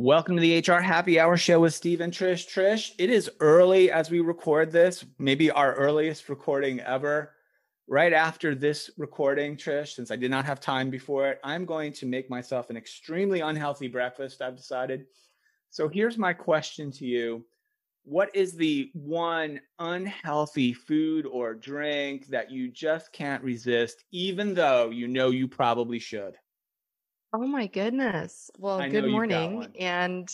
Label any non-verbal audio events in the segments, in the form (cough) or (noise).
Welcome to the HR Happy Hour show with Steve and Trish. Trish, it is early as we record this, maybe our earliest recording ever. Right after this recording, Trish, since I did not have time before it, I'm going to make myself an extremely unhealthy breakfast, I've decided. So here's my question to you What is the one unhealthy food or drink that you just can't resist, even though you know you probably should? Oh my goodness. Well, I know good you've got morning. one. And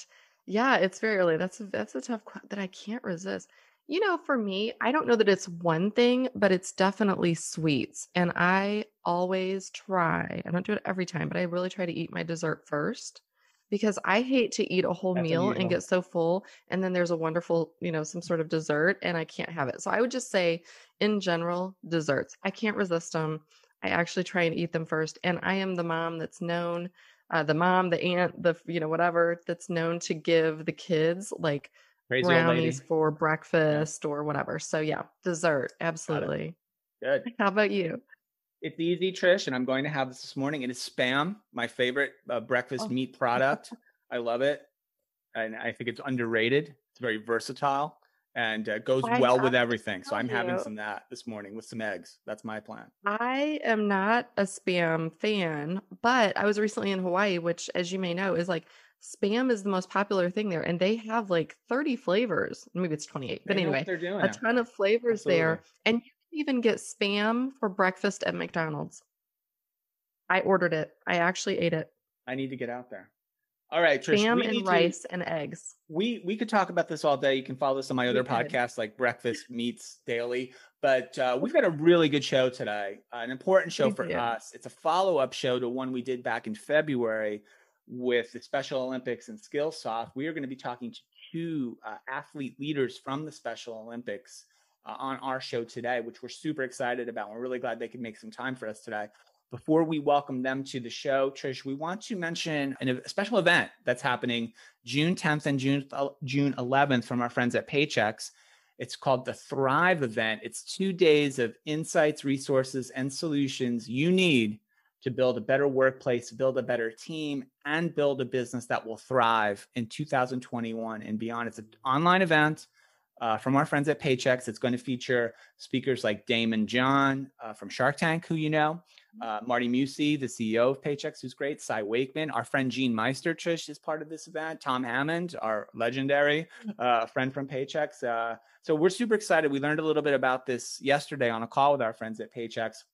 yeah, it's very early. That's a that's a tough que- that I can't resist. You know, for me, I don't know that it's one thing, but it's definitely sweets. And I always try. I don't do it every time, but I really try to eat my dessert first because I hate to eat a whole That's meal and unusual. get so full and then there's a wonderful, you know, some sort of dessert and I can't have it. So I would just say in general, desserts. I can't resist them. I actually try and eat them first. And I am the mom that's known uh, the mom, the aunt, the you know whatever that's known to give the kids like Crazy brownies for breakfast or whatever. So yeah, dessert, absolutely. Good. How about you? It's easy, Trish, and I'm going to have this this morning. It is Spam, my favorite uh, breakfast Oh, meat product. I love it, and I think it's underrated. It's very versatile and uh, goes I well with everything. So I'm having you, some that this morning with some eggs. That's my plan. I am not a spam fan, but I was recently in Hawaii, which, as you may know, is like spam is the most popular thing there, and they have like 30 flavors. Maybe it's 28, but They anyway, they're doing a ton of flavors Absolutely. there, and you can even get spam for breakfast at McDonald's. I ordered it. I actually ate it. I need to get out there. All right, Trish, Spam and to rice and eggs. we we could talk about this all day. You can follow this on my We other could. podcasts like Breakfast Meats Daily. But uh, we've got a really good show today, an important show We for do. us. It's a follow up show to one we did back in February with the Special Olympics and Skillsoft. We are going to be talking to two uh, athlete leaders from the Special Olympics uh, on our show today, which we're super excited about. We're really glad they could make some time for us today. Before we welcome them to the show, Trish, we want to mention an, a special event that's happening June 10th and June June 11th from our friends at Paychex. It's called the Thrive event. It's two days of insights, resources, and solutions you need to build a better workplace, build a better team, and build a business that will thrive in 2021 and beyond. It's an online event uh, from our friends at Paychex. It's going to feature speakers like Daymond John uh, from Shark Tank, who you know, uh, Marty Mucci, the CEO of Paychex, who's great, Cy Wakeman, our friend Jeanne Meister, Trish, is part of this event, Tom Hammond, our legendary uh, friend from Paychex. Uh, so we're super excited. We learned a little bit about this yesterday on a call with our friends at Paychex,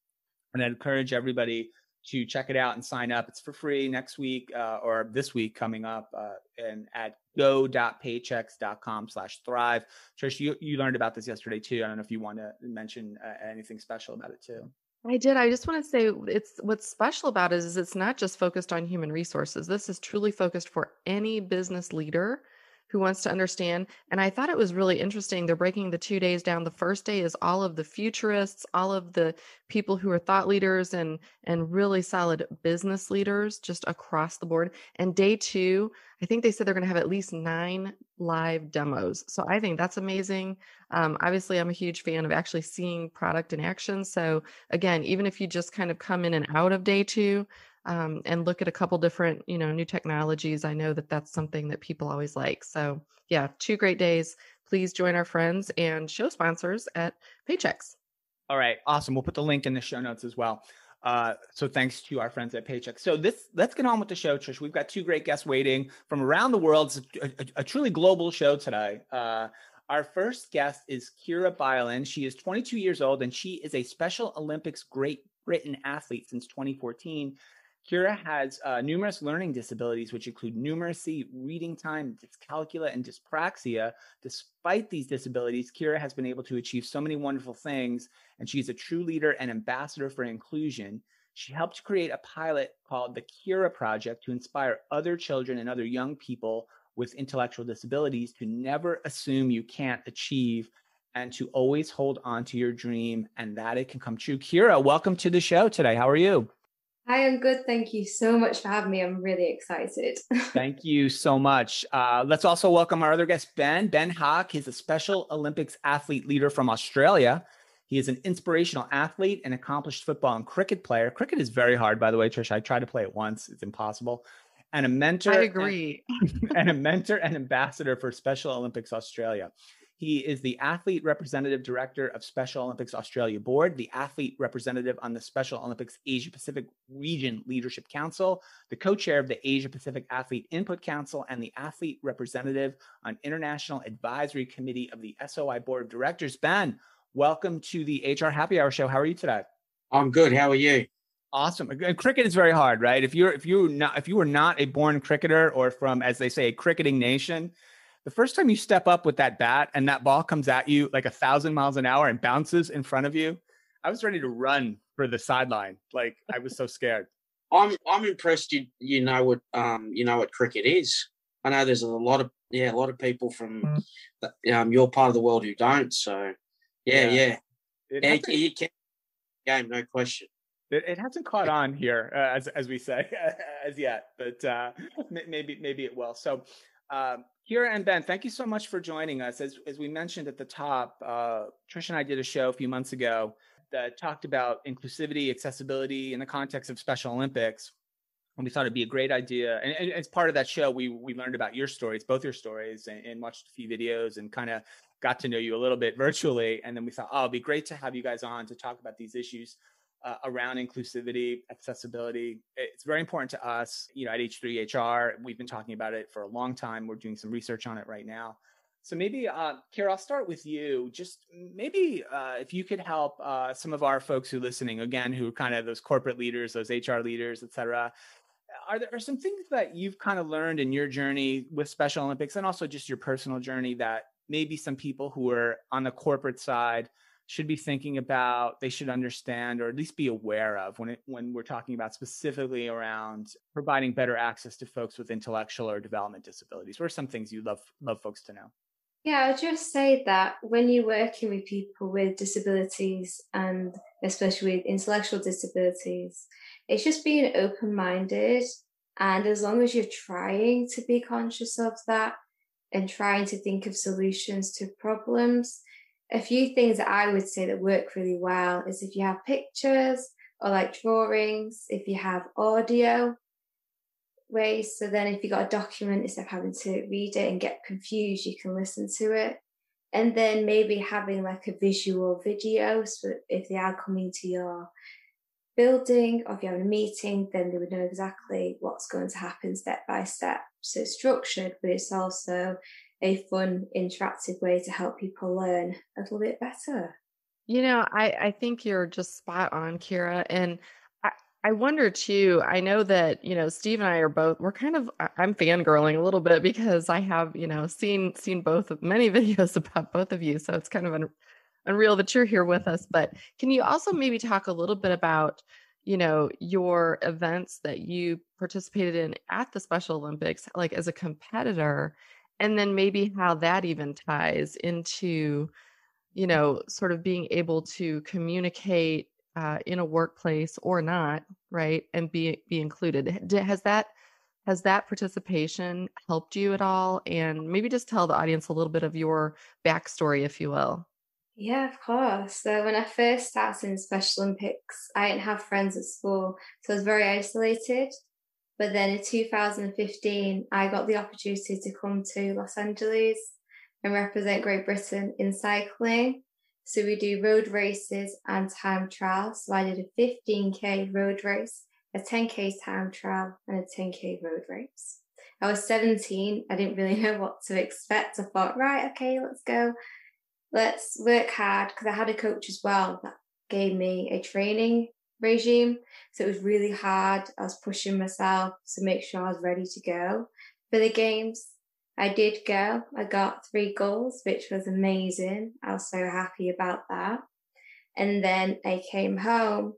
and I encourage everybody to check it out and sign up. It's for free next week uh, or this week coming up uh, and at go.paychex.com slash thrive. Trish, you, you learned about this yesterday too. I don't know if you want to mention uh, anything special about it too. I did. I just want to say it's what's special about it is it's not just focused on human resources. This is truly focused for any business leader who wants to understand. And I thought it was really interesting. They're breaking the two days down. The first day is all of the futurists, all of the people who are thought leaders and and really solid business leaders just across the board. And day two, I think they said they're going to have at least nine live demos. So I think that's amazing. Um, obviously, I'm a huge fan of actually seeing product in action. So again, even if you just kind of come in and out of day two um, and look at a couple different, you know, new technologies, I know that that's something that people always like. So yeah, two great days. Please join our friends and show sponsors at Paychex. All right, awesome. We'll put the link in the show notes as well. Uh, so thanks to our friends at Paycheck. So this, let's get on with the show, Trish. We've got two great guests waiting from around the world. It's a, a, a truly global show today. Uh, our first guest is Kiera Byland. She is 22 years old and she is a Special Olympics Great Britain athlete since 2014. Kiera has uh, numerous learning disabilities, which include numeracy, reading time, dyscalculia, and dyspraxia. Despite these disabilities, Kiera has been able to achieve so many wonderful things, and she's a true leader and ambassador for inclusion. She helped create a pilot called the Kiera Project to inspire other children and other young people with intellectual disabilities to never assume you can't achieve and to always hold on to your dream and that it can come true. Kiera, welcome to the show today. How are you? Hi, I'm good. Thank you so much for having me. I'm really excited. (laughs) Thank you so much. Uh, let's also welcome our other guest, Ben. Ben Haack. He's a Special Olympics athlete leader from Australia. He is an inspirational athlete, an accomplished football and cricket player. Cricket is very hard, by the way, Trish. I tried to play it once, it's impossible. and a mentor. I agree. And, (laughs) and a mentor and ambassador for Special Olympics Australia. He is the athlete representative director of Special Olympics Australia Board, the athlete representative on the Special Olympics Asia Pacific Region Leadership Council, the co chair of the Asia Pacific Athlete Input Council, and the athlete representative on International Advisory Committee of the SOI Board of Directors. Ben, welcome to the HR Happy Hour Show. How are you today? I'm good. How are you? Awesome. And cricket is very hard, right? If you're if you not if you were not a born cricketer or from, as they say, a cricketing nation, the first time you step up with that bat and that ball comes at you like a thousand miles an hour and bounces in front of you, I was ready to run for the sideline. Like I was so scared. (laughs) I'm I'm impressed you you know what um you know what cricket is. I know there's a lot of yeah a lot of people from the, um your part of the world who don't. So yeah yeah, yeah. It, yeah you can game no question. It, it hasn't caught on here uh, as as we say (laughs) as yet, but uh, (laughs) maybe maybe it will. So. Um, Kiera and Ben, thank you so much for joining us. As, as we mentioned at the top, uh, Trish and I did a show a few months ago that talked about inclusivity, accessibility in the context of Special Olympics. And we thought it'd be a great idea. And, and as part of that show, we we learned about your stories, both your stories, and, and watched a few videos and kind of got to know you a little bit virtually. And then we thought, oh, it'd be great to have you guys on to talk about these issues uh, around inclusivity, accessibility. It's very important to us. You know, at H3HR, we've been talking about it for a long time. We're doing some research on it right now. So maybe, uh, Kiera, I'll start with you. Just maybe uh, if you could help uh, some of our folks who are listening, again, who are kind of those corporate leaders, those HR leaders, et cetera. Are there are some things that you've kind of learned in your journey with Special Olympics and also just your personal journey that maybe some people who are on the corporate side should be thinking about they should understand or at least be aware of when it, when we're talking about specifically around providing better access to folks with intellectual or development disabilities. What are some things you'd love love folks to know? Yeah i'll just say that when you're working with people with disabilities and especially with intellectual disabilities it's just being open-minded. And as long as you're trying to be conscious of that and trying to think of solutions to problems a few things that I would say that work really well is if you have pictures or like drawings, if you have audio ways. So then if you got a document, instead of having to read it and get confused, you can listen to it. And then maybe having like a visual video. So if they are coming to your building or if you're having a meeting, then they would know exactly what's going to happen step by step. So it's structured, but it's also a fun, interactive way to help people learn a little bit better. You know, I, I think you're just spot on, Kiera. And I, I wonder too, I know that, you know, Steve and I are both, we're kind of, I'm fangirling a little bit because I have, you know, seen, seen both of many (laughs) videos about both of you. So it's kind of un, unreal that you're here with us. But can you also maybe talk a little bit about, you know, your events that you participated in at the Special Olympics, like as a competitor and then maybe how that even ties into you know sort of being able to communicate uh, in a workplace or not right and be be included. Has that has that participation helped you at all? And maybe just tell the audience a little bit of your backstory if you will. Yeah of course. So when i first started in special olympics i didn't have friends at school so i was very isolated but then in 2015, I got the opportunity to come to Los Angeles and represent Great Britain in cycling. So we do road races and time trials. So I did a 15k road race, a 10k time trial, and a 10k road race. I was 17. I didn't really (laughs) know what to expect. I thought, right, okay, let's go. Let's work hard because I had a coach as well that gave me a training regime. So it was really hard. I was pushing myself to make sure I was ready to go for the games. I did go. I got three goals, which was amazing. I was so happy about that. And then I came home.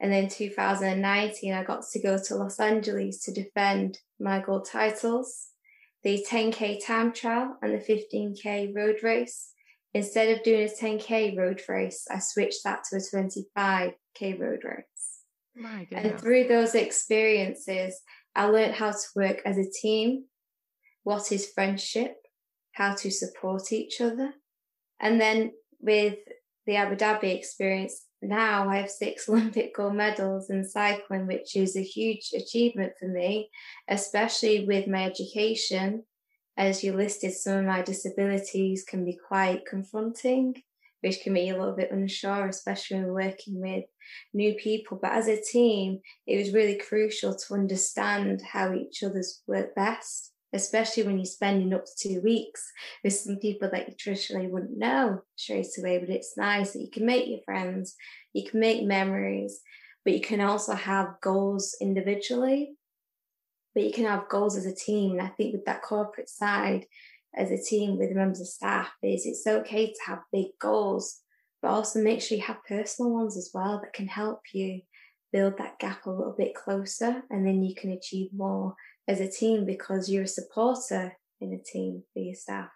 And then 2019, I got to go to Los Angeles to defend my gold titles, the 10K time trial and the 15K road race. Instead of doing a 10K road race, I switched that to a 25K road race. My and through those experiences, I learned how to work as a team, what is friendship, how to support each other. And then with the Abu Dhabi experience, now I have six (laughs) Olympic gold medals in cycling, which is a huge achievement for me, especially with my education. As you listed, some of my disabilities can be quite confronting, which can be a little bit unsure, especially when working with new people. But as a team, it was really crucial to understand how each other's work best especially when you're spending up to two weeks with some people that you traditionally wouldn't know straight away. But it's nice that you can make your friends, you can make memories, but you can also have goals individually, but you can have goals as a team. And I think with that corporate side, as a team with members of staff, is it's okay to have big goals, but also make sure you have personal ones as well that can help you build that gap a little bit closer and then you can achieve more as a team because you're a supporter in a team for your staff,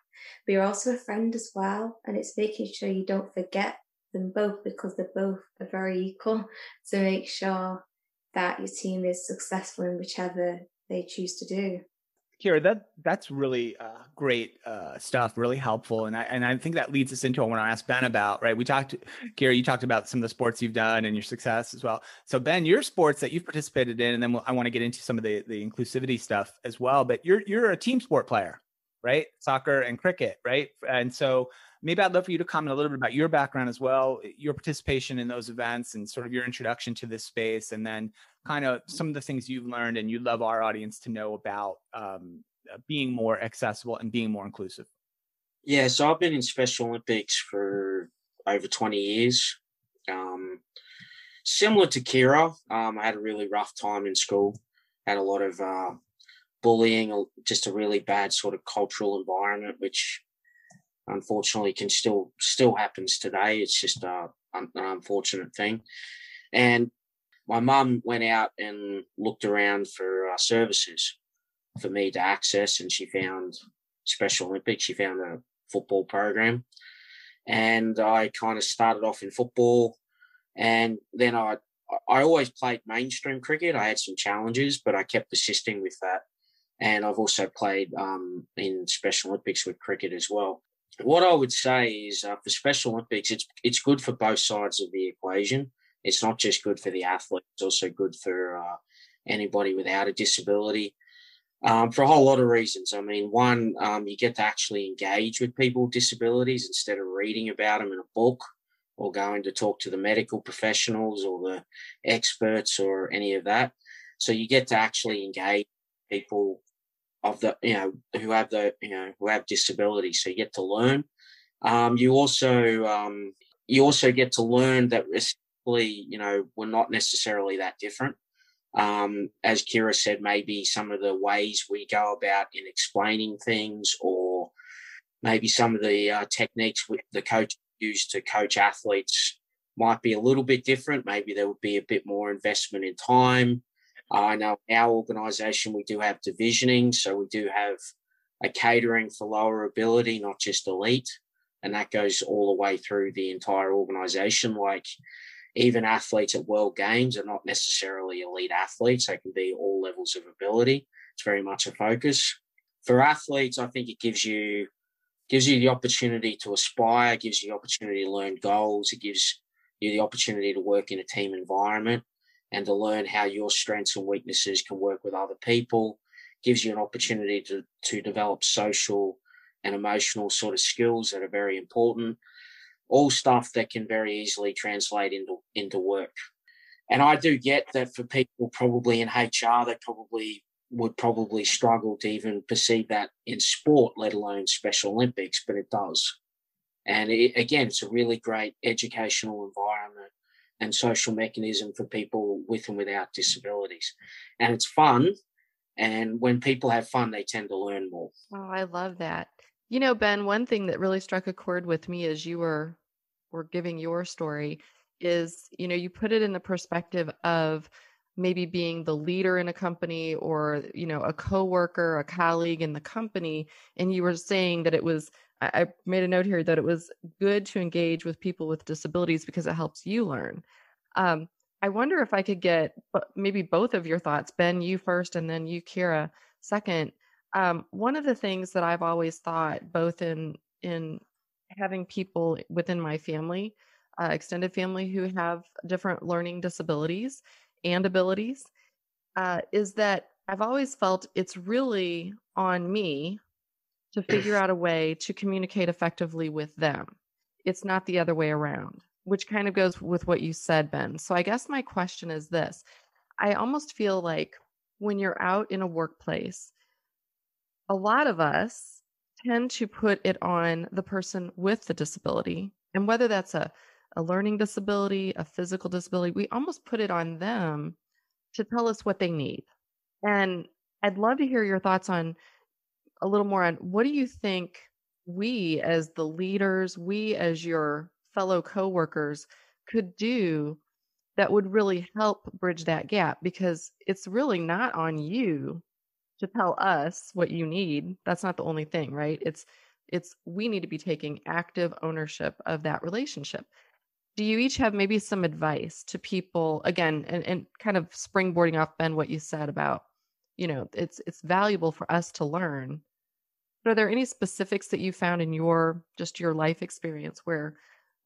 but you're also a friend as well. And it's making sure you don't forget them both because they're both are very equal (laughs) to make sure that your team is successful in whichever they choose to do. Kiera, that that's really uh, great uh, stuff, really helpful, and I and I think that leads us into what I want to ask Ben about. Right, we talked, Kiera, you talked about some of the sports you've done and your success as well. So Ben, your sports that you've participated in, and then we'll, I want to get into some of the the inclusivity stuff as well. But you're you're a team sport player, right? Soccer and cricket, right? And so maybe I'd love for you to comment a little bit about your background as well, your participation in those events, and sort of your introduction to this space, and then kind of some of the things you've learned and you'd love our audience to know about um, uh, being more accessible and being more inclusive? Yeah, so I've been in Special Olympics for over 20 years. Um, similar to Kiera, um, I had a really rough time in school, had a lot of uh, bullying, just a really bad sort of cultural environment, which unfortunately can still still happens today. It's just uh, an unfortunate thing. And my mum went out and looked around for uh, services for me to access, and she found Special Olympics. She found a football program, and I kind of started off in football, and then I I always played mainstream cricket. I had some challenges, but I kept persisting with that, and I've also played um, in Special Olympics with cricket as well. What I would say is uh, for Special Olympics, it's it's good for both sides of the equation it's not just good for the athlete, it's also good for uh, anybody without a disability. Um, for a whole lot of reasons. I mean, one, um, you get to actually engage with people with disabilities instead of reading about them in a book or going to talk to the medical professionals or the experts or any of that. So you get to actually engage people of the, you know, who have the, you know, who have disabilities. So you get to learn. Um, you also, um, you also get to learn that you know, were not necessarily that different. Um, as Kiera said, maybe some of the ways we go about in explaining things, or maybe some of the uh, techniques the coach used to coach athletes might be a little bit different. Maybe there would be a bit more investment in time. Uh, I know our organisation we do have divisioning, so we do have a catering for lower ability, not just elite, and that goes all the way through the entire organisation. Like even athletes at world games are not necessarily elite athletes. They can be all levels of ability. It's very much a focus. For athletes, I think it gives you gives you the opportunity to aspire, gives you the opportunity to learn goals, it gives you the opportunity to work in a team environment and to learn how your strengths and weaknesses can work with other people, gives you an opportunity to, to develop social and emotional sort of skills that are very important all stuff that can very easily translate into into work. And I do get that for people probably in HR, they probably would probably struggle to even perceive that in sport, let alone Special Olympics, but it does. And it, again, it's a really great educational environment and social mechanism for people with and without disabilities. And it's fun. And when people have fun, they tend to learn more. Oh, I love that. You know, Ben, one thing that really struck a chord with me as you were were giving your story is, you know, you put it in the perspective of maybe being the leader in a company or, you know, a coworker, a colleague in the company, and you were saying that it was I made a note here that it was good to engage with people with disabilities because it helps you learn. Um, I wonder if I could get maybe both of your thoughts, Ben, you first, and then you, Kiera, second. Um, one of the things that I've always thought, both in in having people within my family uh, extended family who have different learning disabilities and abilities uh, is that I've always felt it's really on me to figure out a way to communicate effectively with them. It's not the other way around, which kind of goes with what you said, Ben. So I guess my question is this I almost feel like when you're out in a workplace, a lot of us tend to put it on the person with the disability. And whether that's a, a learning disability, a physical disability, we almost put it on them to tell us what they need. And I'd love to hear your thoughts on a little more on what do you think we as the leaders, we as your fellow coworkers could do that would really help bridge that gap because it's really not on you to tell us what you need. That's not the only thing, right? It's it's we need to be taking active ownership of that relationship. Do you each have maybe some advice to people again and, and kind of springboarding off Ben what you said about, you know, it's it's valuable for us to learn are there any specifics that you found in your just your life experience where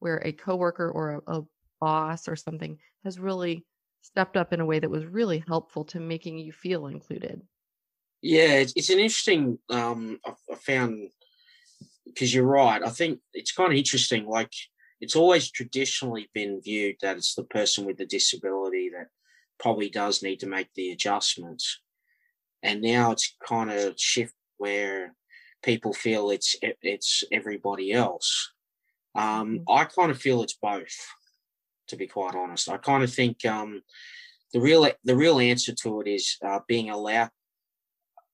where a coworker or a, a boss or something has really stepped up in a way that was really helpful to making you feel included? Yeah, it's, it's an interesting. Um, I, I found because you're right. I think it's kind of interesting. Like it's always traditionally been viewed that it's the person with the disability that probably does need to make the adjustments, and now it's kind of shift where people feel it's it's everybody else. Um, mm-hmm. I kind of feel it's both, to be quite honest. I kind of think um, the real the real answer to it is uh, being allowed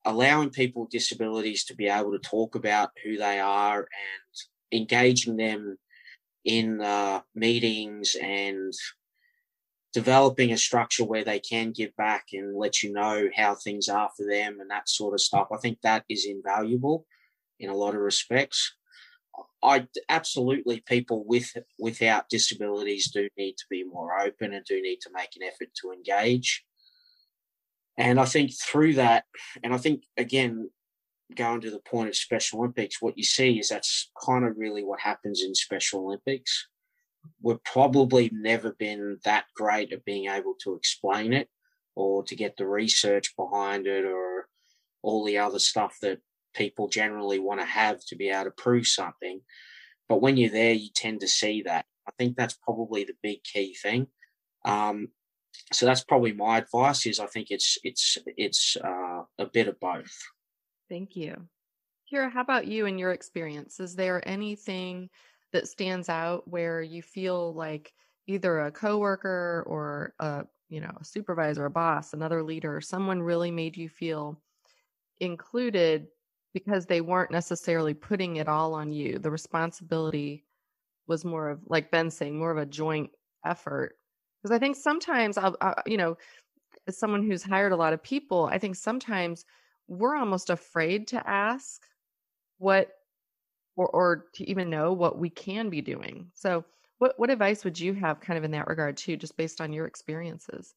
allowing people with disabilities to be able to talk about who they are and engaging them in uh, meetings and developing a structure where they can give back and let you know how things are for them and that sort of stuff. I think that is invaluable in a lot of respects. I absolutely people with without disabilities do need to be more open and do need to make an effort to engage. And I think through that, and I think again, going to the point of Special Olympics, what you see is that's kind of really what happens in Special Olympics. We've probably never been that great at being able to explain it or to get the research behind it or all the other stuff that people generally want to have to be able to prove something. But when you're there, you tend to see that. I think that's probably the big key thing. Um, so that's probably my advice. Is I think it's it's it's uh, a bit of both. Thank you, Kiera. How about you and your experience? Is there anything that stands out where you feel like either a coworker or a you know a supervisor, a boss, another leader, someone really made you feel included because they weren't necessarily putting it all on you. The responsibility was more of, like Ben saying, more of a joint effort. Because I think sometimes, I'll, I, you know, as someone who's hired a lot of people, I think sometimes we're almost afraid to ask what or, or to even know what we can be doing. So, what, what advice would you have kind of in that regard, too, just based on your experiences?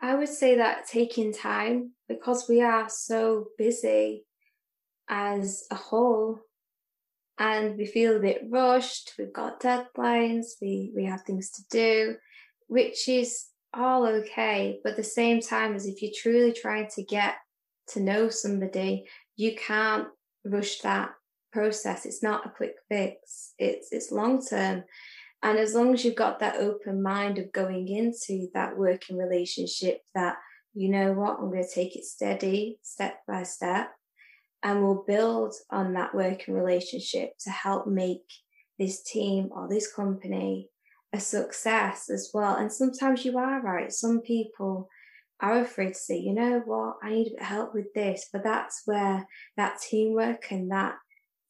I would say that taking time because we are so busy as a whole. And we feel a bit rushed we've got deadlines we we have things to do which is all okay. But at the same time as if you're truly trying to get to know somebody you can't rush that process. It's not a quick fix. It's it's long term and as long as you've got that open mind of going into that working relationship that you know what i'm going to take it steady step by step and we'll build on that working relationship to help make this team or this company a success as well. And sometimes you are right. Some people are afraid to say, you know what, I need help with this. But that's where that teamwork and that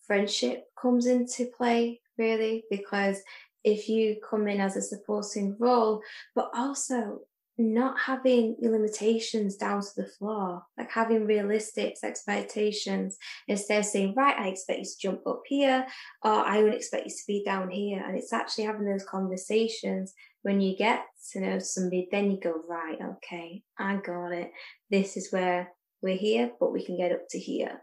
friendship comes into play, really, because if you come in as a supporting role, but also not having your limitations down to the floor, like having realistic expectations instead of saying, right, I expect you to jump up here, or I would expect you to be down here. And it's actually having those conversations when you get to know somebody, then you go, right, okay, I got it. This is where we're here, but we can get up to here.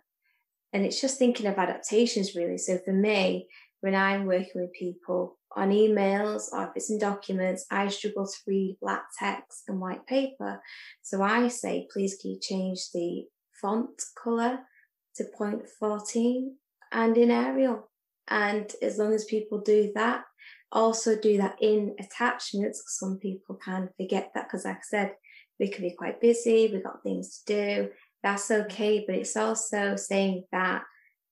And it's just thinking of adaptations really. So for me, when I'm working with people on emails or if it's in documents, I struggle to read black text and white paper. So I say, please can you change the font color to point 14 and in Arial? And as long as people do that, also do that in attachments. Some people can forget that because, like I said, we can be quite busy, we've got things to do. That's okay, but it's also saying that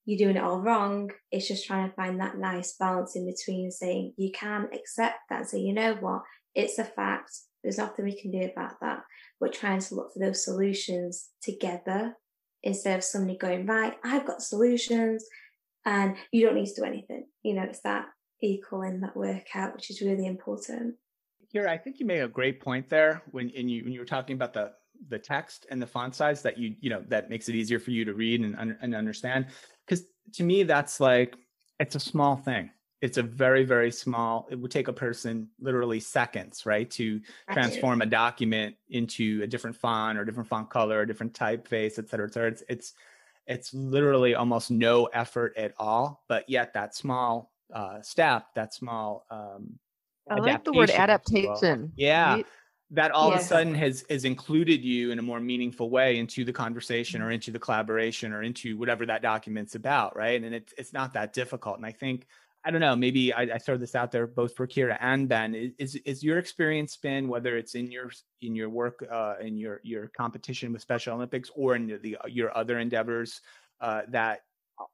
you're doing it all wrong. It's just trying to find that nice balance in between saying you can accept that and say, you know what, it's a fact. There's nothing we can do about that. We're trying to look for those solutions together instead of somebody going, right, I've got solutions and you don't need to do anything. You know, it's that equaling that workout, which is really important. Here, I think you made a great point there when you when you were talking about the the text and the font size that you you know that makes it easier for you to read and, and understand. Because to me that's like it's a small thing. It's a very very small it would take a person literally seconds right to transform a document into a different font or different font color or different typeface et cetera et cetera. It's it's it's literally almost no effort at all. But yet that small uh, step that small um, i like the word adaptation well. yeah. Right? That all yes. of a sudden has has included you in a more meaningful way into the conversation or into the collaboration or into whatever that document's about right? And it's it's not that difficult. And i think i don't know maybe i, I throw this out there both for kiera and ben. Is is your experience been whether it's in your in your work uh, in your your competition with special olympics or in the your other endeavors uh, that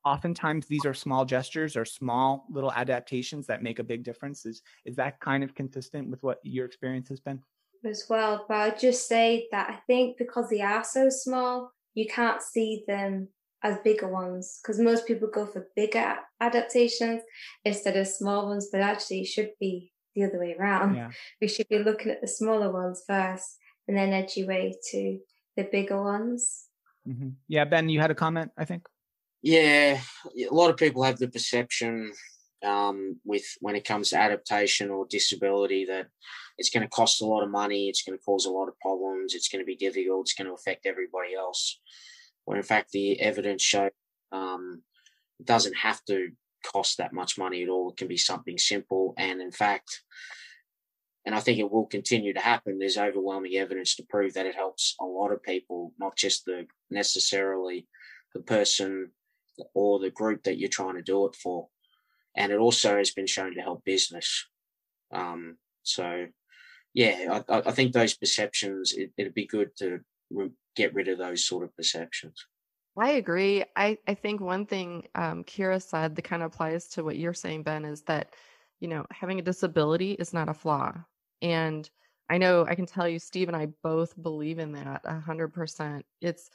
oftentimes these are small gestures or small little adaptations that make a big difference? Is is that kind of consistent with what your experience has been as well. But I'd just say that I think because they are so small, you can't see them as bigger ones because most people go for bigger adaptations instead of small ones, but actually it should be the other way around. Yeah. We should be looking at the smaller ones first and then edge your way to the bigger ones. Mm-hmm. Yeah, Ben, you had a comment, I think. Yeah, a lot of people have the perception um, with when it comes to adaptation or disability that it's going to cost a lot of money, it's going to cause a lot of problems, it's going to be difficult, it's going to affect everybody else. When in fact the evidence shows um, it doesn't have to cost that much money at all. It can be something simple, and in fact, and I think it will continue to happen. There's overwhelming evidence to prove that it helps a lot of people, not just the necessarily the person or the group that you're trying to do it for and it also has been shown to help business. Um, so, yeah, I, I, think those perceptions. It, would be good to get rid of those sort of perceptions. I agree. I I think one thing um, Kiera said that kind of applies to what you're saying, Ben, is that you know having a disability is not a flaw, and I know I can tell you, Steve and I both believe in that a hundred percent. It's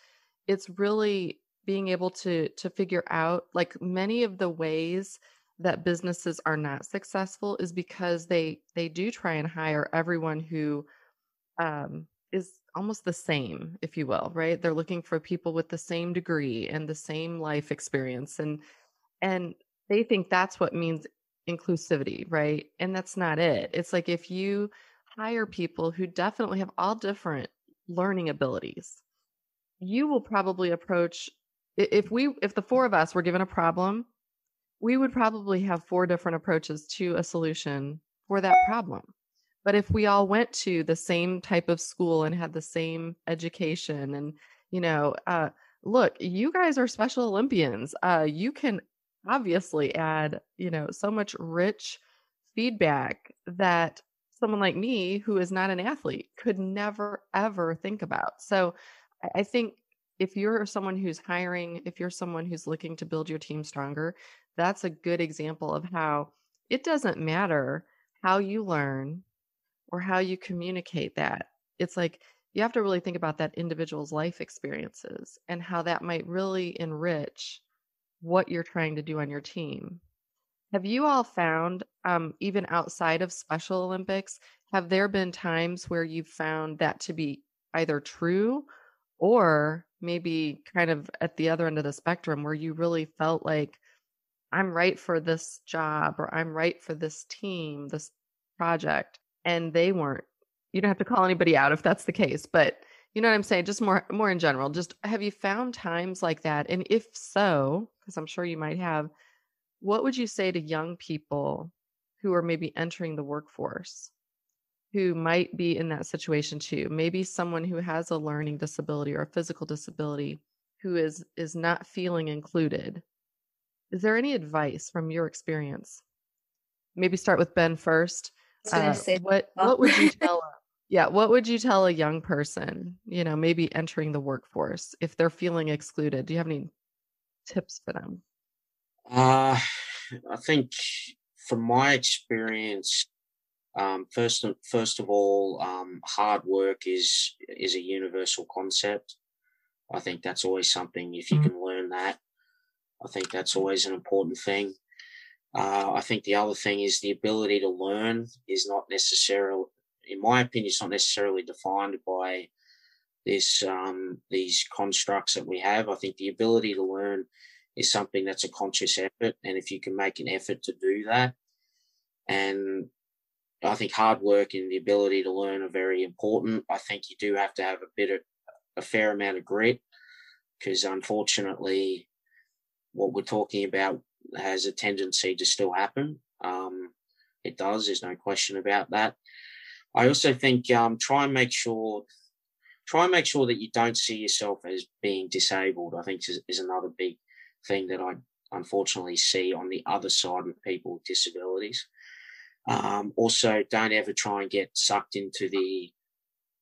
it's really being able to to figure out like many of the ways that businesses are not successful is because they they do try and hire everyone who um, is almost the same, if you will, right? They're looking for people with the same degree and the same life experience, and and they think that's what means inclusivity, right? And that's not it. It's like if you hire people who definitely have all different learning abilities, you will probably approach if we if the four of us were given a problem we would probably have four different approaches to a solution for that problem. But if we all went to the same type of school and had the same education and, you know, uh, look, you guys are special Olympians. Uh, you can obviously add, you know, so much rich feedback that someone like me, who is not an athlete, could never, ever think about. So I think if you're someone who's hiring, if you're someone who's looking to build your team stronger, that's a good example of how it doesn't matter how you learn or how you communicate that. It's like you have to really think about that individual's life experiences and how that might really enrich what you're trying to do on your team. Have you all found, um, even outside of Special Olympics, have there been times where you've found that to be either true or maybe kind of at the other end of the spectrum where you really felt like I'm right for this job or I'm right for this team, this project, and they weren't. You don't have to call anybody out if that's the case, but you know what I'm saying? Just more more in general. Just have you found times like that? And if so, because I'm sure you might have, what would you say to young people who are maybe entering the workforce who might be in that situation too? Maybe someone who has a learning disability or a physical disability who is is not feeling included. Is there any advice from your experience? Maybe start with Ben first. Uh, what what would you (laughs) tell yeah, what would you tell a young person, you know, maybe entering the workforce if they're feeling excluded? Do you have any tips for them? Uh, I think from my experience, um, first first of all, um, hard work is is a universal concept. I think that's always something. If you mm-hmm. can learn that, I think that's always an important thing. Uh, I think the other thing is the ability to learn is not necessarily, in my opinion, it's not necessarily defined by this um, these constructs that we have. I think the ability to learn is something that's a conscious effort. And if you can make an effort to do that, and I think hard work and the ability to learn are very important. I think you do have to have a bit of a fair amount of grit because unfortunately, what we're talking about has a tendency to still happen. Um, it does. There's no question about that. I also think um, try and make sure try and make sure that you don't see yourself as being disabled. I think is, is another big thing that I unfortunately see on the other side of people with disabilities. Um, also, don't ever try and get sucked into the,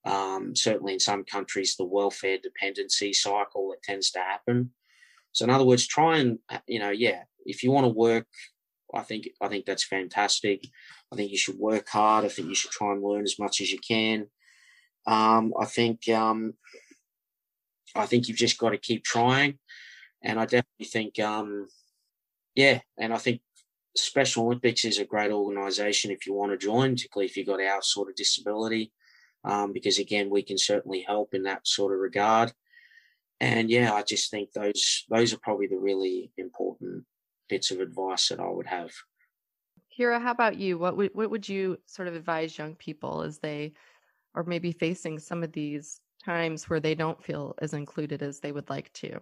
um, certainly in some countries, the welfare dependency cycle that tends to happen. So, in other words, try and, you know, yeah, if you want to work, I think I think that's fantastic. I think you should work hard. I think you should try and learn as much as you can. Um, I think um, I think you've just got to keep trying. And I definitely think, um, yeah, and I think Special Olympics is a great organisation if you want to join, particularly if you've got our sort of disability, um, because again, we can certainly help in that sort of regard. And yeah, I just think those those are probably the really important bits of advice that I would have. Kiera, how about you? What would what would you sort of advise young people as they are maybe facing some of these times where they don't feel as included as they would like to?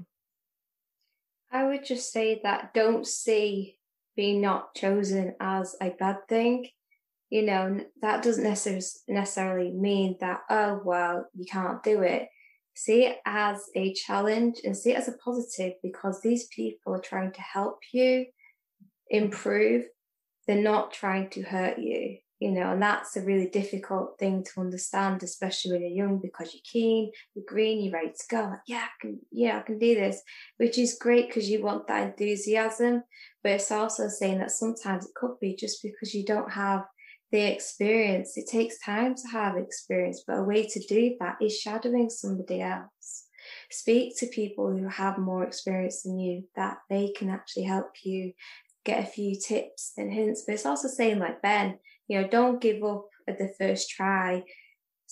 I would just say that don't see being not chosen as a bad thing. You know, that doesn't necessarily mean that, oh, well, you can't do it. See it as a challenge and see it as a positive because these people are trying to help you improve. They're not trying to hurt you you know, and that's a really difficult thing to understand, especially when you're young, because you're keen, you're green, you're ready to go. Like, yeah, I can, yeah, I can do this, which is great because you want that enthusiasm. But it's also saying that sometimes it could be just because you don't have the experience. It takes time to have experience, but a way to do that is shadowing somebody else. Speak to people who have more experience than you that they can actually help you get a few tips and hints. But it's also saying, like Ben, you know, don't give up at the first try.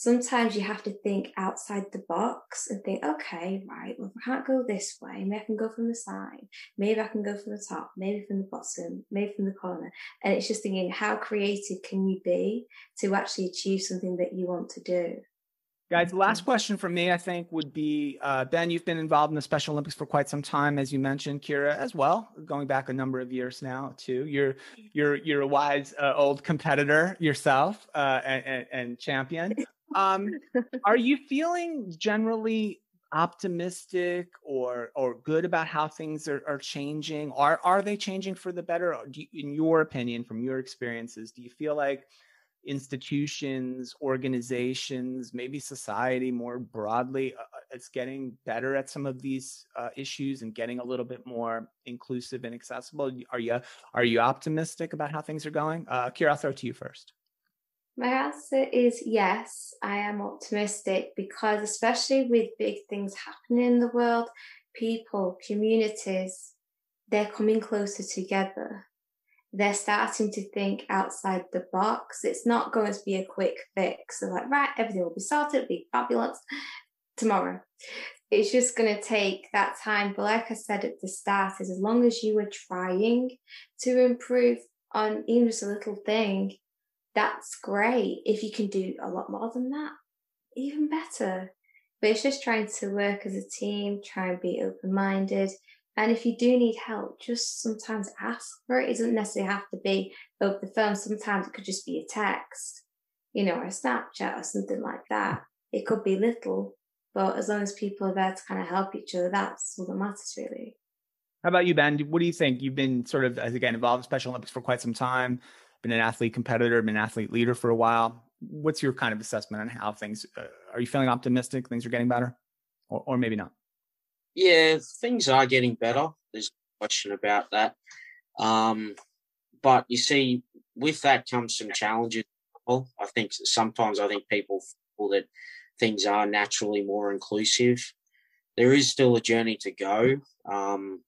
Sometimes you have to think outside the box and think, okay, right, well, if I can't go this way, maybe I can go from the side, maybe I can go from the top, maybe from the bottom, maybe from the corner. And it's just thinking, how creative can you be to actually achieve something that you want to do? Guys, the last question from me, I think, would be uh, Ben. You've been involved in the Special Olympics for quite some time, as you mentioned. Kiera, as well, going back a number of years now, too. You're you're you're a wise uh, old competitor yourself uh, and, and, champion. (laughs) Um, are you feeling generally optimistic or or good about how things are, are changing? Are are they changing for the better? You, in your opinion, from your experiences, do you feel like institutions, organizations, maybe society more broadly, uh, uh, it's getting better at some of these uh, issues and getting a little bit more inclusive and accessible. Are you are you optimistic about how things are going? Uh, Kiera, I'll throw to you first. My answer is yes, I am optimistic because, especially with big things happening in the world, people, communities, they're coming closer together they're starting to think outside the box. It's not going to be a quick fix. They're like, right, everything will be sorted, it'll be fabulous tomorrow. It's just going to take that time. But like I said at the start, is as long as you are trying to improve on even just a little thing, that's great. If you can do a lot more than that, even better. But it's just trying to work as a team, try and be open minded, And if you do need help, just sometimes ask for it. It doesn't necessarily have to be over the phone. Sometimes it could just be a text, you know, or a Snapchat or something like that. It could be little, but as long as people are there to kind of help each other, that's all that matters really. How about you, Ben? What do you think? You've been sort of, again, involved in Special Olympics for quite some time, been an athlete competitor, been an athlete leader for a while. What's your kind of assessment on how things uh, are you feeling optimistic? Things are getting better, or, or maybe not? Yeah, things are getting better. There's no question about that. Um, but you see, with that comes some challenges. I think sometimes I think people feel that things are naturally more inclusive. There is still a journey to go. Um,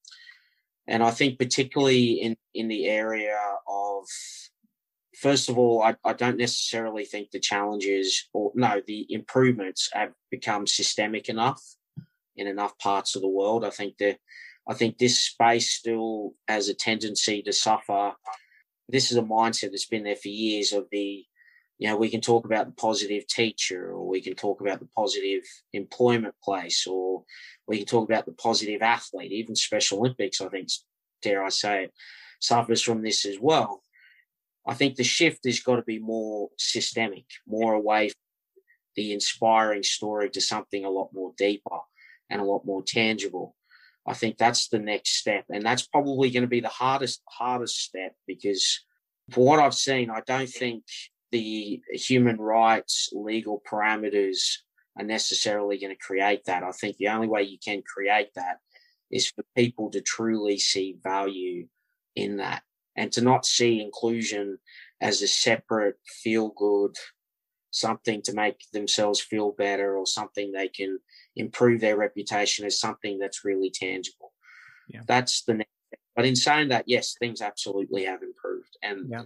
and I think particularly in, in the area of first of all, I, I, don't necessarily think the challenges or no, the improvements have become systemic enough in enough parts of the world. I think that I think this space still has a tendency to suffer. This is a mindset that's been there for years of the, you know, we can talk about the positive teacher or we can talk about the positive employment place or we can talk about the positive athlete, even Special Olympics, I think, dare I say it, suffers from this as well. I think the shift has got to be more systemic, more away from the inspiring story to something a lot more deeper and a lot more tangible. I think that's the next step. And that's probably going to be the hardest, hardest step because for what I've seen, I don't think the human rights legal parameters are necessarily going to create that. I think the only way you can create that is for people to truly see value in that and to not see inclusion as a separate feel good something to make themselves feel better or something they can improve their reputation as something that's really tangible. Yeah. That's the next. But in saying that, yes, things absolutely have improved and yeah.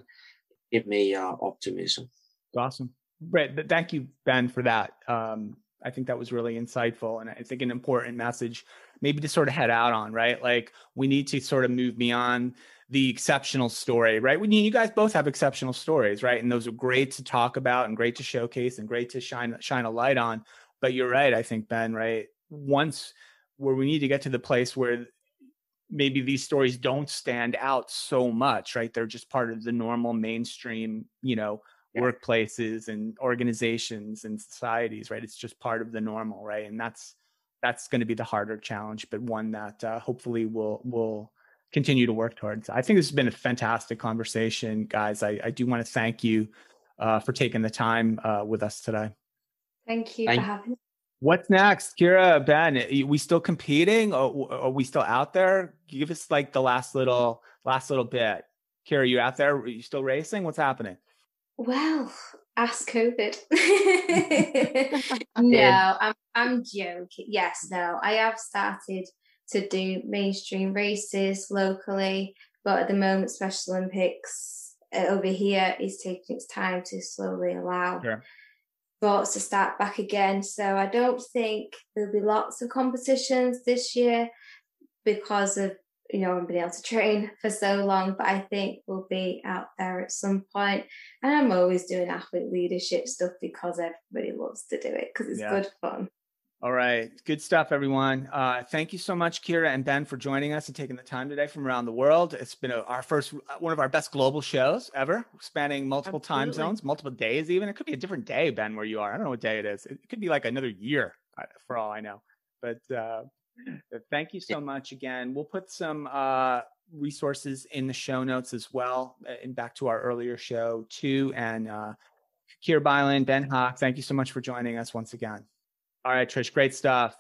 give me uh, optimism. Awesome. Brett, thank you, Ben, for that. Um, I think that was really insightful and I think an important message maybe to sort of head out on, right? Like we need to sort of move beyond the exceptional story, right? When you guys both have exceptional stories, right? And those are great to talk about and great to showcase and great to shine shine a light on. But you're right, I think Ben, right? Once where we need to get to the place where maybe these stories don't stand out so much, right? They're just part of the normal mainstream, you know, yeah. workplaces and organizations and societies, right? It's just part of the normal, right? And that's that's going to be the harder challenge, but one that uh, hopefully will will continue to work towards. I think this has been a fantastic conversation, guys. I, I do want to thank you uh, for taking the time uh, with us today. Thank you thank for having. What's next, Kiera, Ben? Are we still competing? Or are we still out there? Give us like the last little last little bit. Kiera, you out there? Are you still racing? What's happening? Well, ask COVID. (laughs) (laughs) no, I'm I'm joking. Yes, no, I have started to do mainstream races locally, but at the moment, Special Olympics uh, over here is taking its time to slowly allow yeah. sports to start back again. So I don't think there'll be lots of competitions this year because of you know, I've been able to train for so long, but I think we'll be out there at some point. And I'm always doing athlete leadership stuff because everybody loves to do it because it's yeah. good fun. All right. Good stuff, everyone. Uh, thank you so much, Kiera and Ben, for joining us and taking the time today from around the world. It's been a, our first, uh, one of our best global shows ever, spanning multiple Absolutely. time zones, multiple days, even. It could be a different day, Ben, where you are. I don't know what day it is. It could be like another year uh, for all I know. But uh, thank you so much again. We'll put some uh, resources in the show notes as well, uh, and back to our earlier show, too. And uh, Kiera Byland, Ben Haack, thank you so much for joining us once again. All right, Trish, great stuff.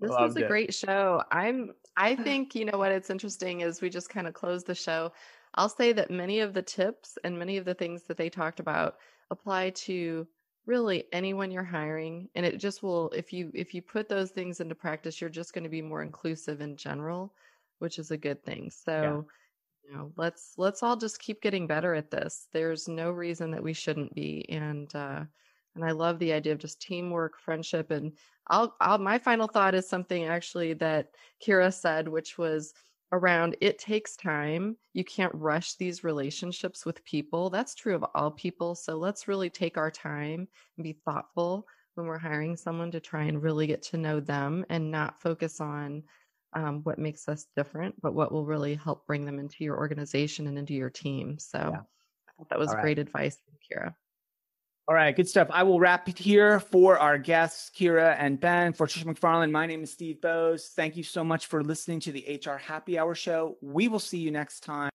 This Loved was a it. great show. I'm I (laughs) think, you know what, it's interesting is we just kind of closed the show. I'll say that many of the tips and many of the things that they talked about apply to really anyone you're hiring and it just will if you if you put those things into practice you're just going to be more inclusive in general which is a good thing so yeah. you know let's let's all just keep getting better at this there's no reason that we shouldn't be and uh and I love the idea of just teamwork, friendship, and I'll, I'll my final thought is something actually that Kiera said, which was around it takes time. You can't rush these relationships with people. That's true of all people. So let's really take our time and be thoughtful when we're hiring someone to try and really get to know them and not focus on um, what makes us different, but what will really help bring them into your organization and into your team. So yeah. I thought that was right. great advice, Kiera. All right, good stuff. I will wrap it here for our guests, Kiera and Ben. For Trisha McFarlane, my name is Steve Boese. Thank you so much for listening to the HR Happy Hour Show. We will see you next time.